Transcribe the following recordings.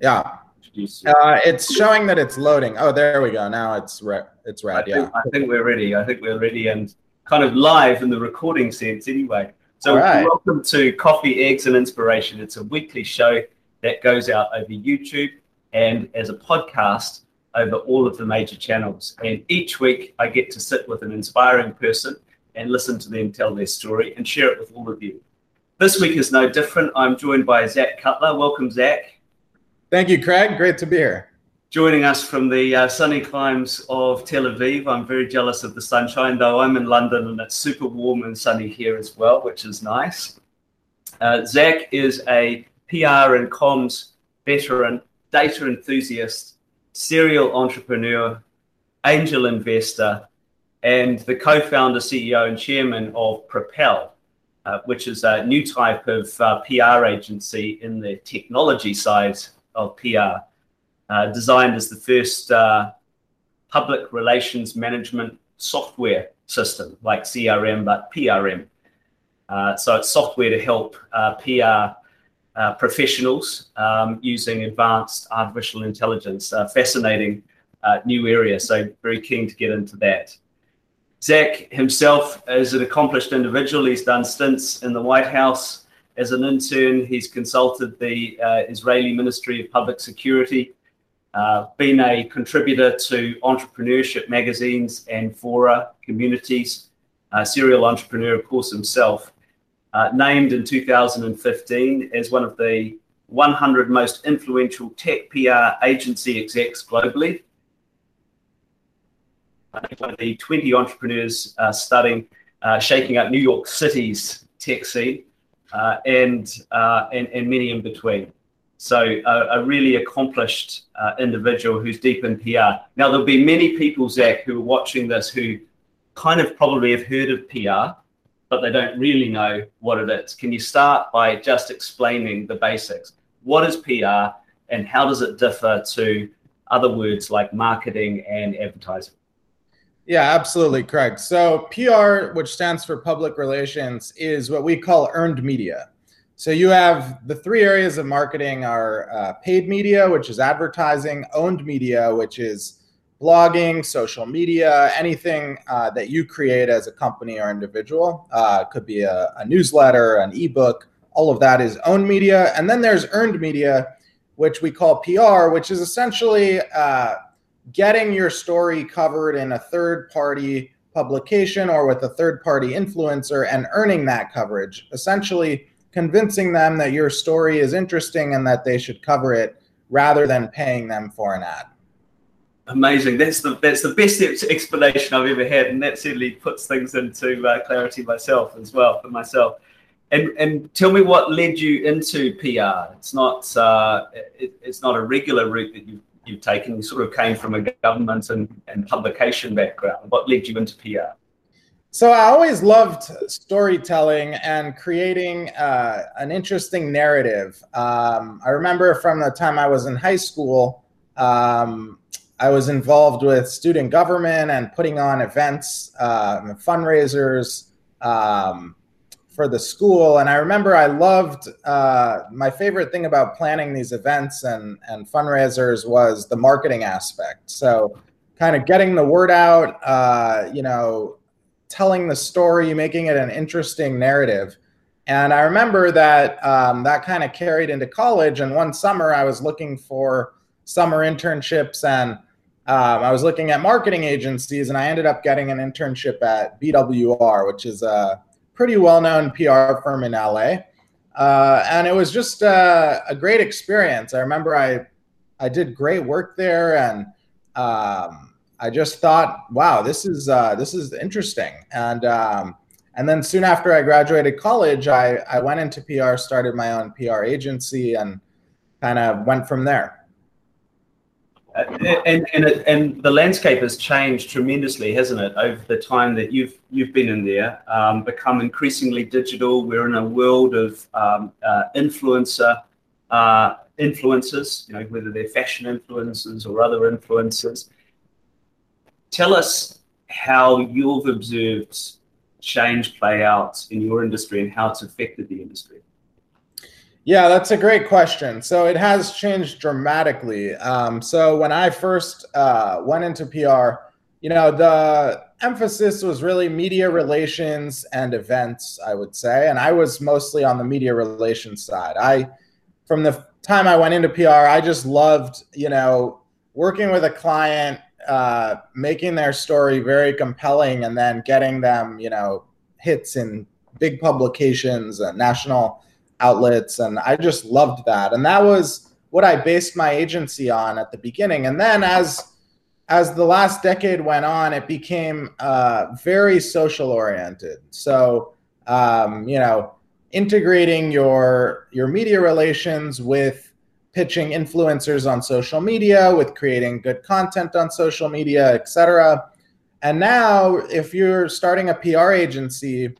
Yeah. Uh, it's showing that it's loading. Oh, there we go. Now it's red. It's red. I yeah. Think, I think we're ready. I think we're ready and kind of live in the recording sense anyway. So right. welcome to Coffee, Eggs and Inspiration. It's a weekly show that goes out over YouTube and as a podcast over all of the major channels. And each week I get to sit with an inspiring person and listen to them tell their story and share it with all of you. This week is no different. I'm joined by Zach Cutler. Welcome, Zach. Thank you, Craig. Great to be here. Joining us from the uh, sunny climes of Tel Aviv. I'm very jealous of the sunshine, though I'm in London and it's super warm and sunny here as well, which is nice. Uh, Zach is a PR and comms veteran, data enthusiast, serial entrepreneur, angel investor, and the co founder, CEO, and chairman of Propel, uh, which is a new type of uh, PR agency in the technology side of PR, uh, designed as the first uh, public relations management software system, like CRM, but PRM. Uh, so it's software to help uh, PR professionals um, using advanced artificial intelligence. fascinating new area. So very keen to get into that. Zach himself is an accomplished individual. He's done stints in the White House as an intern. He's consulted the uh, Israeli Ministry of Public Security, uh, been a contributor to entrepreneurship magazines and fora communities, serial entrepreneur, of course, himself. Uh, named in 2015 as one of the 100 most influential tech PR agency execs globally one of the 20 entrepreneurs uh, studying uh, shaking up New York City's tech scene and, uh, and, and many in between. So a, a really accomplished uh, individual who's deep in PR. Now there'll be many people, Zach, who are watching this who kind of probably have heard of PR, but they don't really know what it is. Can you start by just explaining the basics? What is PR and how does it differ to other words like marketing and advertising? Yeah, absolutely, Craig. So PR, which stands for public relations, is what we call earned media. So you have the three areas of marketing are uh, paid media, which is advertising, owned media, which is blogging, social media, anything uh, that you create as a company or individual. Uh, could be a, a newsletter, an ebook. All of that is owned media, and then there's earned media, which we call PR, which is essentially uh, getting your story covered in a third party publication or with a third party influencer and earning that coverage, essentially convincing them that your story is interesting and that they should cover it rather than paying them for an ad. Amazing. That's the that's the best explanation I've ever had, and that certainly puts things into uh, clarity myself as well for myself. And and tell me what led you into PR. It's not uh, it, it's not a regular route that you've you've taken? You sort of came from a government and, and publication background. What led you into PR? So I always loved storytelling and creating uh, an interesting narrative. Um, I remember from the time I was in high school, um, I was involved with student government and putting on events, uh, fundraisers. Um, for the school. And I remember I loved uh, my favorite thing about planning these events and, and fundraisers was the marketing aspect. So, kind of getting the word out, uh, you know, telling the story, making it an interesting narrative. And I remember that um, that kind of carried into college. And one summer, I was looking for summer internships and um, I was looking at marketing agencies, and I ended up getting an internship at BWR, which is a pretty well known PR firm in LA. Uh, and it was just uh, a great experience. I remember I, I did great work there and um, I just thought, wow, this is, uh, this is interesting. And, um, and then soon after I graduated college, I, I went into PR, started my own PR agency and kind of went from there. Uh, and and and the landscape has changed tremendously, hasn't it, over the time that you've you've been in there? Um, become increasingly digital. We're in a world of um, uh, influencer uh, influencers, you know, whether they're fashion influencers or other influencers. Tell us how you've observed change play out in your industry and how it's affected the industry. Yeah, that's a great question. So it has changed dramatically. Um, so when I first uh, went into PR, you know, the emphasis was really media relations and events, I would say. And I was mostly on the media relations side. I, from the time I went into PR, I just loved, you know, working with a client, uh, making their story very compelling, and then getting them, you know, hits in big publications, national outlets. And I just loved that. And that was what I based my agency on at the beginning. And then as as the last decade went on, it became uh, very social oriented. So, um, you know, integrating your your media relations with pitching influencers on social media, with creating good content on social media, etc. And now, if you're starting a PR agency,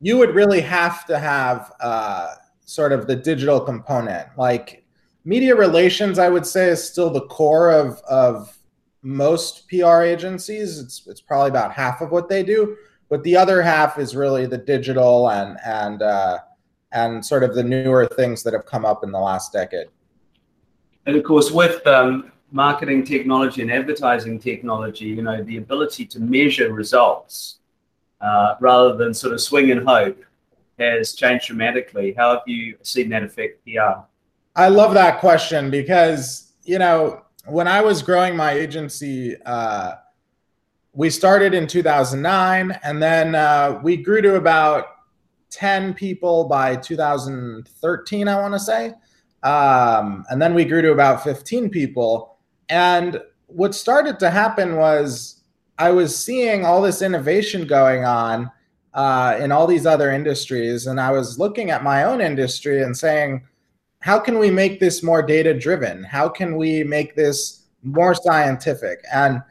you would really have to have uh, sort of the digital component, like media relations, I would say, is still the core of of most PR agencies. It's it's probably about half of what they do, but the other half is really the digital and and uh, and sort of the newer things that have come up in the last decade. And of course, with um, marketing technology and advertising technology, you know, the ability to measure results uh, rather than sort of swing and hope has changed dramatically. How have you seen that affect PR? I love that question because, you know, when I was growing my agency, uh, we started in 2009 and then uh, we grew to about 10 people by 2013, I want to say. Um, and then we grew to about 15 people. And what started to happen was I was seeing all this innovation going on uh, in all these other industries. And I was looking at my own industry and saying, how can we make this more data driven? How can we make this more scientific? And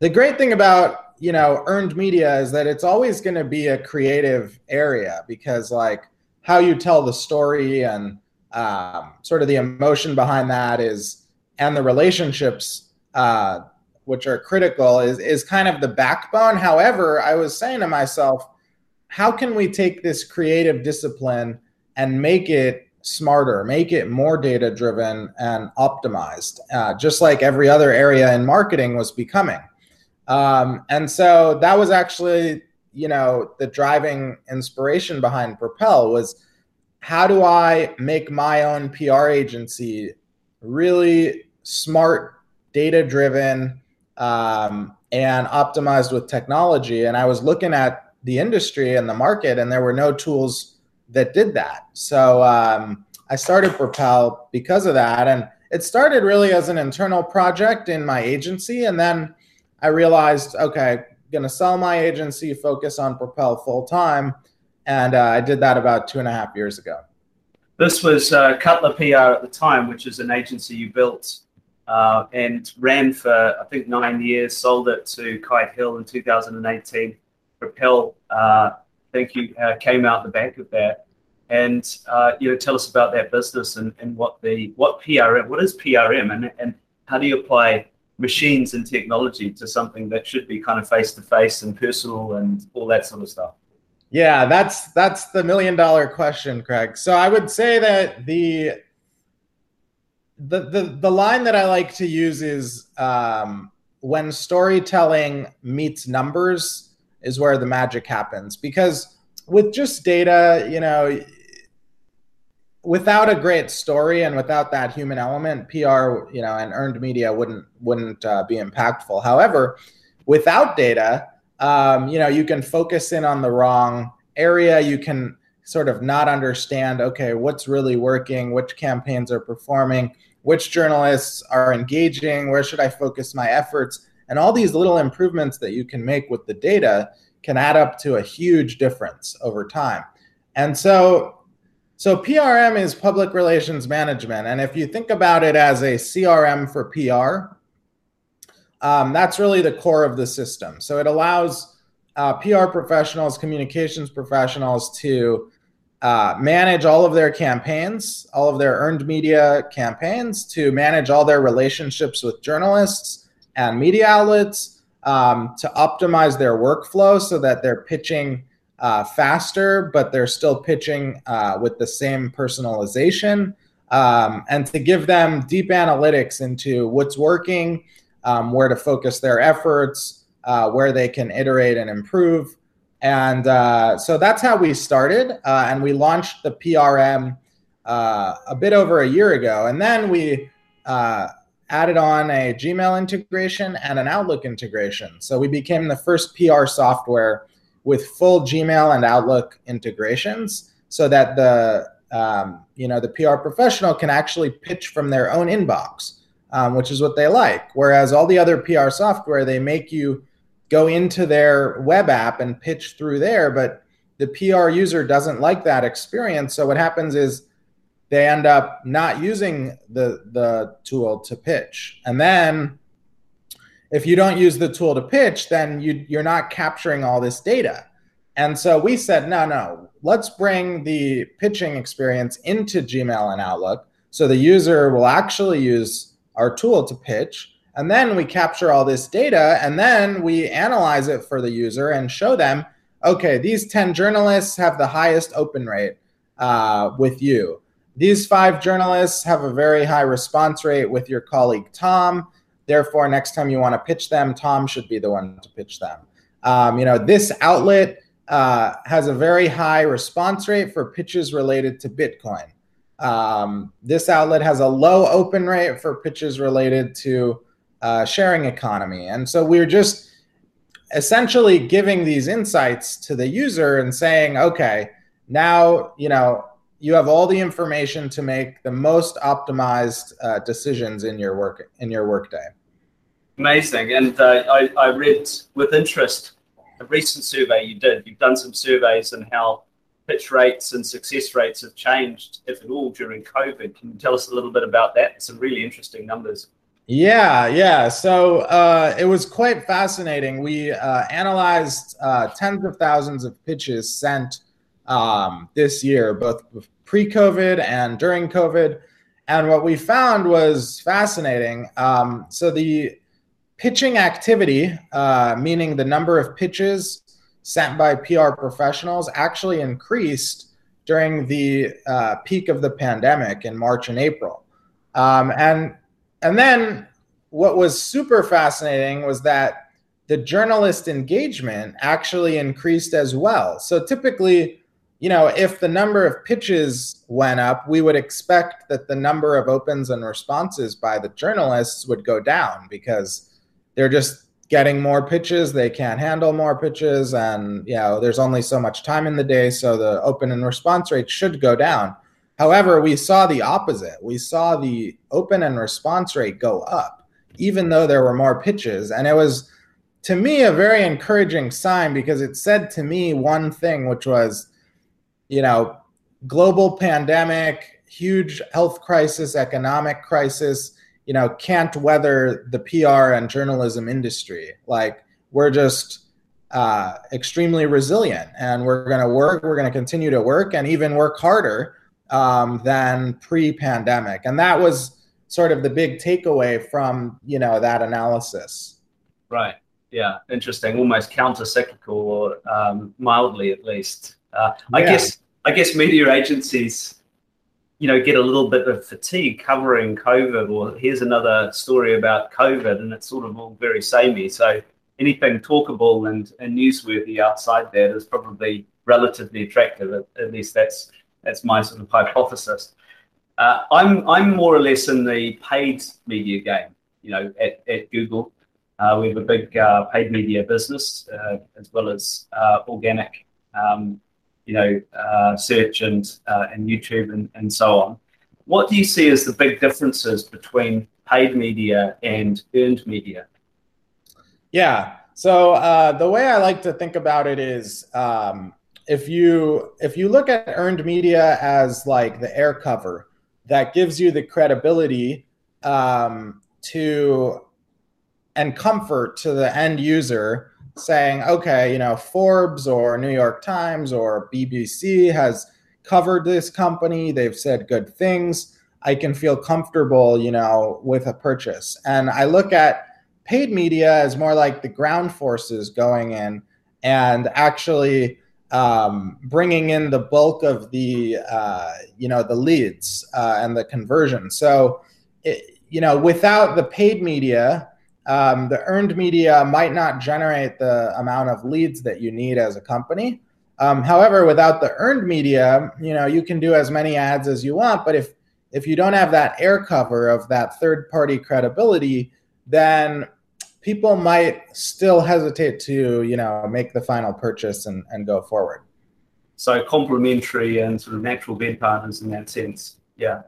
the great thing about you know earned media is that it's always going to be a creative area because like how you tell the story and um, sort of the emotion behind that is and the relationships uh, which are critical is is kind of the backbone however i was saying to myself how can we take this creative discipline and make it smarter, make it more data driven and optimized, uh, just like every other area in marketing was becoming. Um, and so that was actually, you know, the driving inspiration behind Propel was how do I make my own PR agency really smart, data driven, um, and optimized with technology? And I was looking at the industry and the market, and there were no tools that did that. So um, I started Propel because of that. And it started really as an internal project in my agency. And then I realized, okay, going to sell my agency, focus on Propel full time. And uh, I did that about two and a half years ago. This was uh, Cutler PR at the time, which is an agency you built uh, and ran for, I think, nine years, sold it to Kite Hill in 2018. Propel, uh, thank you, uh, came out the back of that. And uh, you know, tell us about that business and, and what the what PRM, what is PRM, and and how do you apply machines and technology to something that should be kind of face to face and personal and all that sort of stuff? Yeah, that's that's the million dollar question, Craig. So I would say that the the the, the line that I like to use is um, when storytelling meets numbers is where the magic happens because with just data, you know, without a great story and without that human element, PR, you know, and earned media wouldn't wouldn't uh, be impactful. However, without data, um, you know, you can focus in on the wrong area. You can sort of not understand, okay, what's really working, which campaigns are performing, which journalists are engaging, where should I focus my efforts, and all these little improvements that you can make with the data can add up to a huge difference over time. And so so PRM is public relations management. And if you think about it as a CRM for PR, um, that's really the core of the system. So it allows uh, PR professionals, communications professionals to uh, manage all of their campaigns, all of their earned media campaigns, to manage all their relationships with journalists and media outlets, um, to optimize their workflow so that they're pitching uh, faster, but they're still pitching uh, with the same personalization. Um, and to give them deep analytics into what's working, um, where to focus their efforts, uh, where they can iterate and improve. And uh, so that's how we started. Uh, and we launched the PRM uh, a bit over a year ago. And then we added on a Gmail integration and an Outlook integration. So we became the first PR software with full Gmail and Outlook integrations so that the um, you know the PR professional can actually pitch from their own inbox, um, which is what they like. Whereas all the other PR software, they make you go into their web app and pitch through there, but the PR user doesn't like that experience. So what happens is they end up not using the the tool to pitch, and then if you don't use the tool to pitch, then you, you're not capturing all this data. And so we said, no, no, let's bring the pitching experience into Gmail and Outlook so the user will actually use our tool to pitch. And then we capture all this data and then we analyze it for the user and show them, okay, these 10 journalists have the highest open rate uh, with you. These five journalists have a very high response rate with your colleague Tom. Therefore, next time you want to pitch them, Tom should be the one to pitch them. Um, you know, this outlet uh, has a very high response rate for pitches related to Bitcoin. Um, this outlet has a low open rate for pitches related to uh, sharing economy. And so we're just essentially giving these insights to the user and saying, okay, now, you know, you have all the information to make the most optimized uh, decisions in your work in your workday. Amazing. And uh, I, I read with interest a recent survey you did. You've done some surveys on how pitch rates and success rates have changed, if at all, during COVID. Can you tell us a little bit about that? Some really interesting numbers. Yeah, yeah. So uh, it was quite fascinating. We uh, analyzed uh, tens of thousands of pitches sent um, this year, both pre COVID and during COVID. And what we found was fascinating. Um, so the pitching activity, uh, meaning the number of pitches sent by PR professionals, actually increased during the uh, peak of the pandemic in March and April. Um, and and then what was super fascinating was that the journalist engagement actually increased as well. So typically, you know, if the number of pitches went up, we would expect that the number of opens and responses by the journalists would go down because they're just getting more pitches. They can't handle more pitches. And, you know, there's only so much time in the day. So the open and response rate should go down. However, we saw the opposite. We saw the open and response rate go up, even though there were more pitches. And it was, to me, a very encouraging sign because it said to me one thing, which was, you know, global pandemic, huge health crisis, economic crisis you know can't weather the PR and journalism industry. Like we're just uh, extremely resilient, and we're going to work. We're going to continue to work, and even work harder um, than pre-pandemic. And that was sort of the big takeaway from you know that analysis. Right. Yeah. Interesting. Almost counter-cyclical, or um, mildly at least. Uh, I yeah. guess. I guess media agencies you know, get a little bit of fatigue covering COVID, or here's another story about COVID, and it's sort of all very samey. So anything talkable and, and newsworthy outside that is probably relatively attractive. At, at least that's that's my sort of hypothesis. Uh, I'm I'm more or less in the paid media game. You know, at, at Google, uh, we have a big uh, paid media business uh, as well as uh, organic. Um, you know, uh, search and and YouTube and, and so on. What do you see as the big differences between paid media and earned media? Yeah. So the way I like to think about it is, um, if you if you look at earned media as like the air cover that gives you the credibility um, to and comfort to the end user saying, okay, you know, Forbes or New York Times or BBC has covered this company. They've said good things. I can feel comfortable, you know, with a purchase. And I look at paid media as more like the ground forces going in and actually um, bringing in the bulk of the uh, you know the leads uh, and the conversion. So it, you know without the paid media, um, the earned media might not generate the amount of leads that you need as a company. Um, however, without the earned media, you know you can do as many ads as you want, but if if you don't have that air cover of that third party credibility, then people might still hesitate to you know make the final purchase and, and go forward. So complementary and sort of natural bed partners in that sense. Yeah.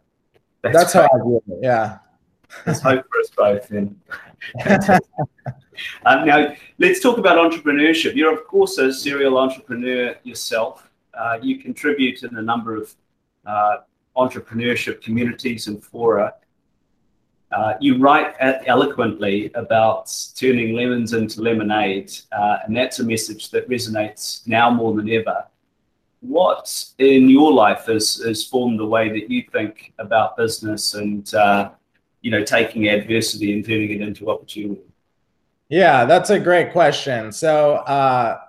That's, that's how i view it yeah. There's hope for us both then. Um, now let's talk about entrepreneurship. You're of course a serial entrepreneur yourself. Uh, you contribute in a number of uh, entrepreneurship communities and fora uh, you write eloquently about turning lemons into lemonade, uh, and that's a message that resonates now more than ever. What in your life has, has formed the way that you think about business and uh, you know taking adversity and turning it into opportunity? Yeah, that's a great question. So uh,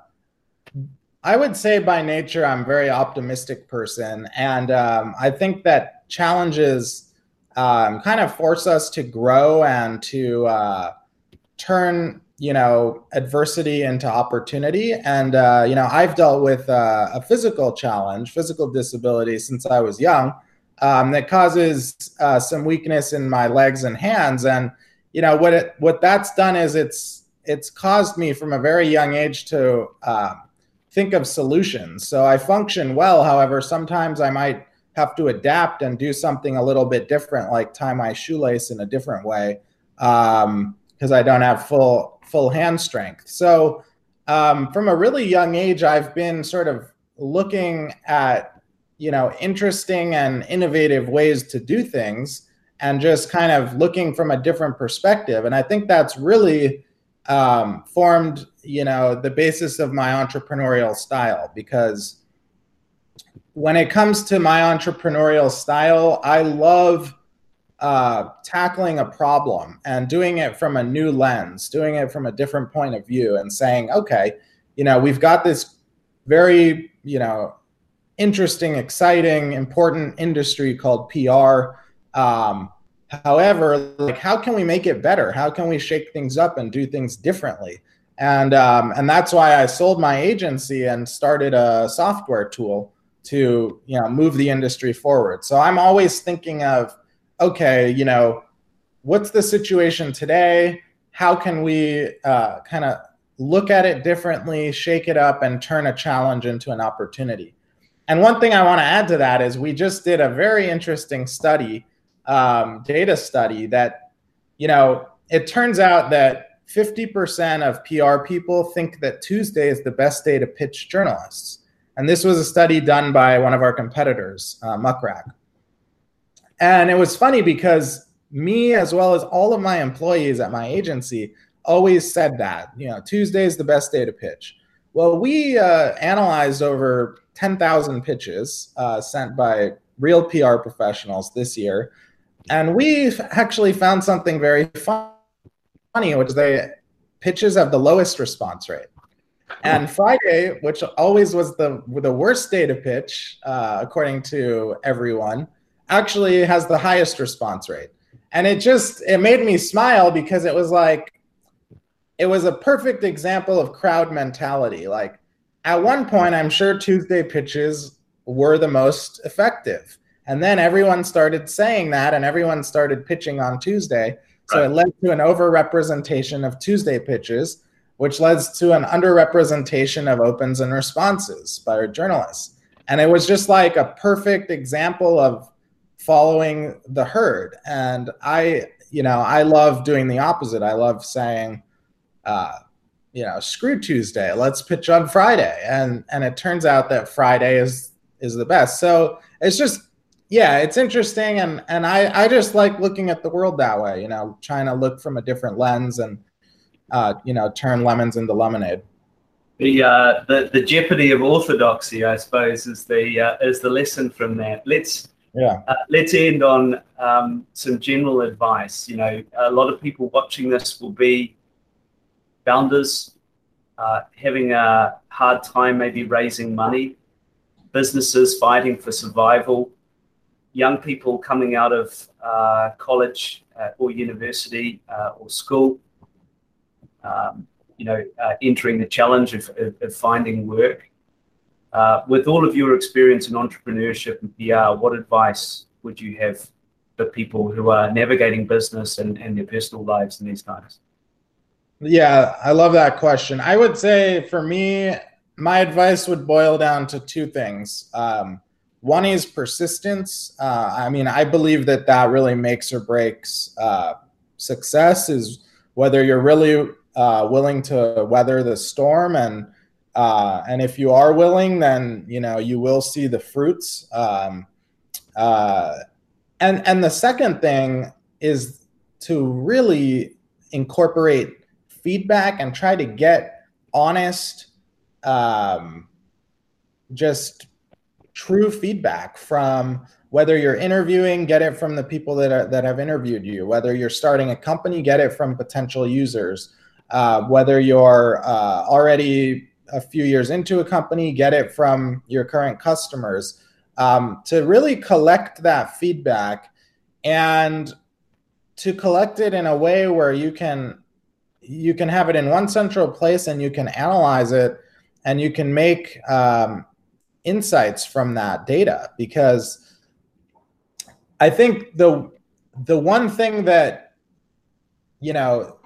I would say by nature I'm a very optimistic person, and um, I think that challenges um, kind of force us to grow and to uh, turn you know adversity into opportunity. And uh, you know i've dealt with uh, a physical challenge physical disability since i was young um, that causes uh, some weakness in my legs and hands. And you know what it what that's done is it's it's caused me from a very young age to um, think of solutions. So i function well. However sometimes i might have to adapt and do something a little bit different, like tie my shoelace in a different way, because um, I don't have full full hand strength. So um, from a really young age, I've been sort of looking at you know interesting and innovative ways to do things, and just kind of looking from a different perspective. And I think that's really um, formed you know the basis of my entrepreneurial style because when it comes to my entrepreneurial style, I love uh, tackling a problem and doing it from a new lens, doing it from a different point of view, and saying, okay, you know, we've got this very, you know, interesting, exciting, important industry called PR. Um, however, like, how can we make it better? How can we shake things up and do things differently? And um, and that's why I sold my agency and started a software tool to you know move the industry forward. So I'm always thinking of okay, you know, what's the situation today? How can we uh, kind of look at it differently, shake it up, and turn a challenge into an opportunity? And one thing I want to add to that is we just did a very interesting study, um, data study that, you know, it turns out that 50% of PR people think that Tuesday is the best day to pitch journalists. And this was a study done by one of our competitors, uh, Muck Rack. And it was funny because me, as well as all of my employees at my agency, always said that, you know, Tuesday is the best day to pitch. Well, we uh, analyzed over 10,000 pitches uh, sent by real PR professionals this year. And we actually found something very funny, which is they pitches have the lowest response rate. And Friday, which always was the the worst day to pitch, uh, according to everyone, actually has the highest response rate. And it just it made me smile because it was like it was a perfect example of crowd mentality. Like at one point, I'm sure Tuesday pitches were the most effective. And then everyone started saying that, and everyone started pitching on Tuesday. So right. it led to an overrepresentation of Tuesday pitches which leads to an underrepresentation of opens and responses by our journalists. And it was just like a perfect example of following the herd. And I, you know, I love doing the opposite. I love saying, uh, you know, screw Tuesday, let's pitch on Friday. And and it turns out that Friday is is the best. So it's just yeah, it's interesting and and I I just like looking at the world that way, you know, trying to look from a different lens and uh, you know, turn lemons into lemonade. The, uh, the the jeopardy of orthodoxy, I suppose, is the uh, is the lesson from that. Let's yeah. Uh, let's end on um, some general advice. You know, a lot of people watching this will be founders, uh, having a hard time maybe raising money, businesses fighting for survival, young people coming out of uh, college uh, or university uh, or school, you know, uh, entering the challenge of, finding work. Uh, with all of your experience in entrepreneurship and PR, what advice would you have for people who are navigating business and, and their personal lives in these times? Yeah, I love that question. I would say for me, my advice would boil down to two things. Um, one is persistence. Uh, I mean, I believe that that really makes or breaks uh, success. Is whether you're really uh, willing to weather the storm, and uh, and if you are willing, then you know you will see the fruits. Um, uh, and and the second thing is to really incorporate feedback and try to get honest um, just true feedback from whether you're interviewing get it from the people that are, that have interviewed you. Whether you're starting a company get it from potential users uh, whether you're uh, already a few years into a company get it from your current customers um, to really collect that feedback and to collect it in a way where you can you can have it in one central place and you can analyze it and you can make um, insights from that data. Because i think the the one thing that you know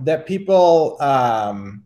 that people um,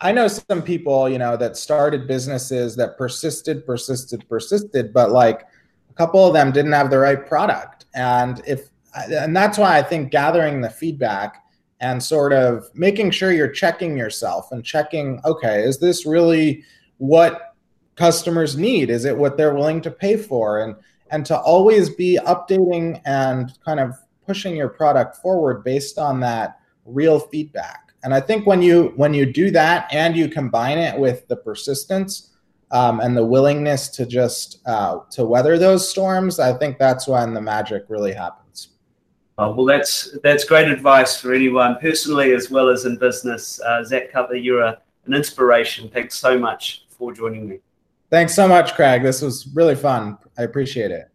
i know some people you know that started businesses that persisted persisted persisted but like a couple of them didn't have the right product. And if and that's why i think gathering the feedback and sort of making sure you're checking yourself and checking okay is this really what customers need? Is it what they're willing to pay for? And and to always be updating and kind of pushing your product forward based on that real feedback and i think when you when you do that and you combine it with the persistence um, and the willingness to just uh, to weather those storms i think that's when the magic really happens Oh, well, that's that's great advice for anyone personally as well as in business. Uh, Zach Cutler, you're a, an inspiration. Thanks so much for joining me. Thanks so much, Craig. This was really fun. I appreciate it.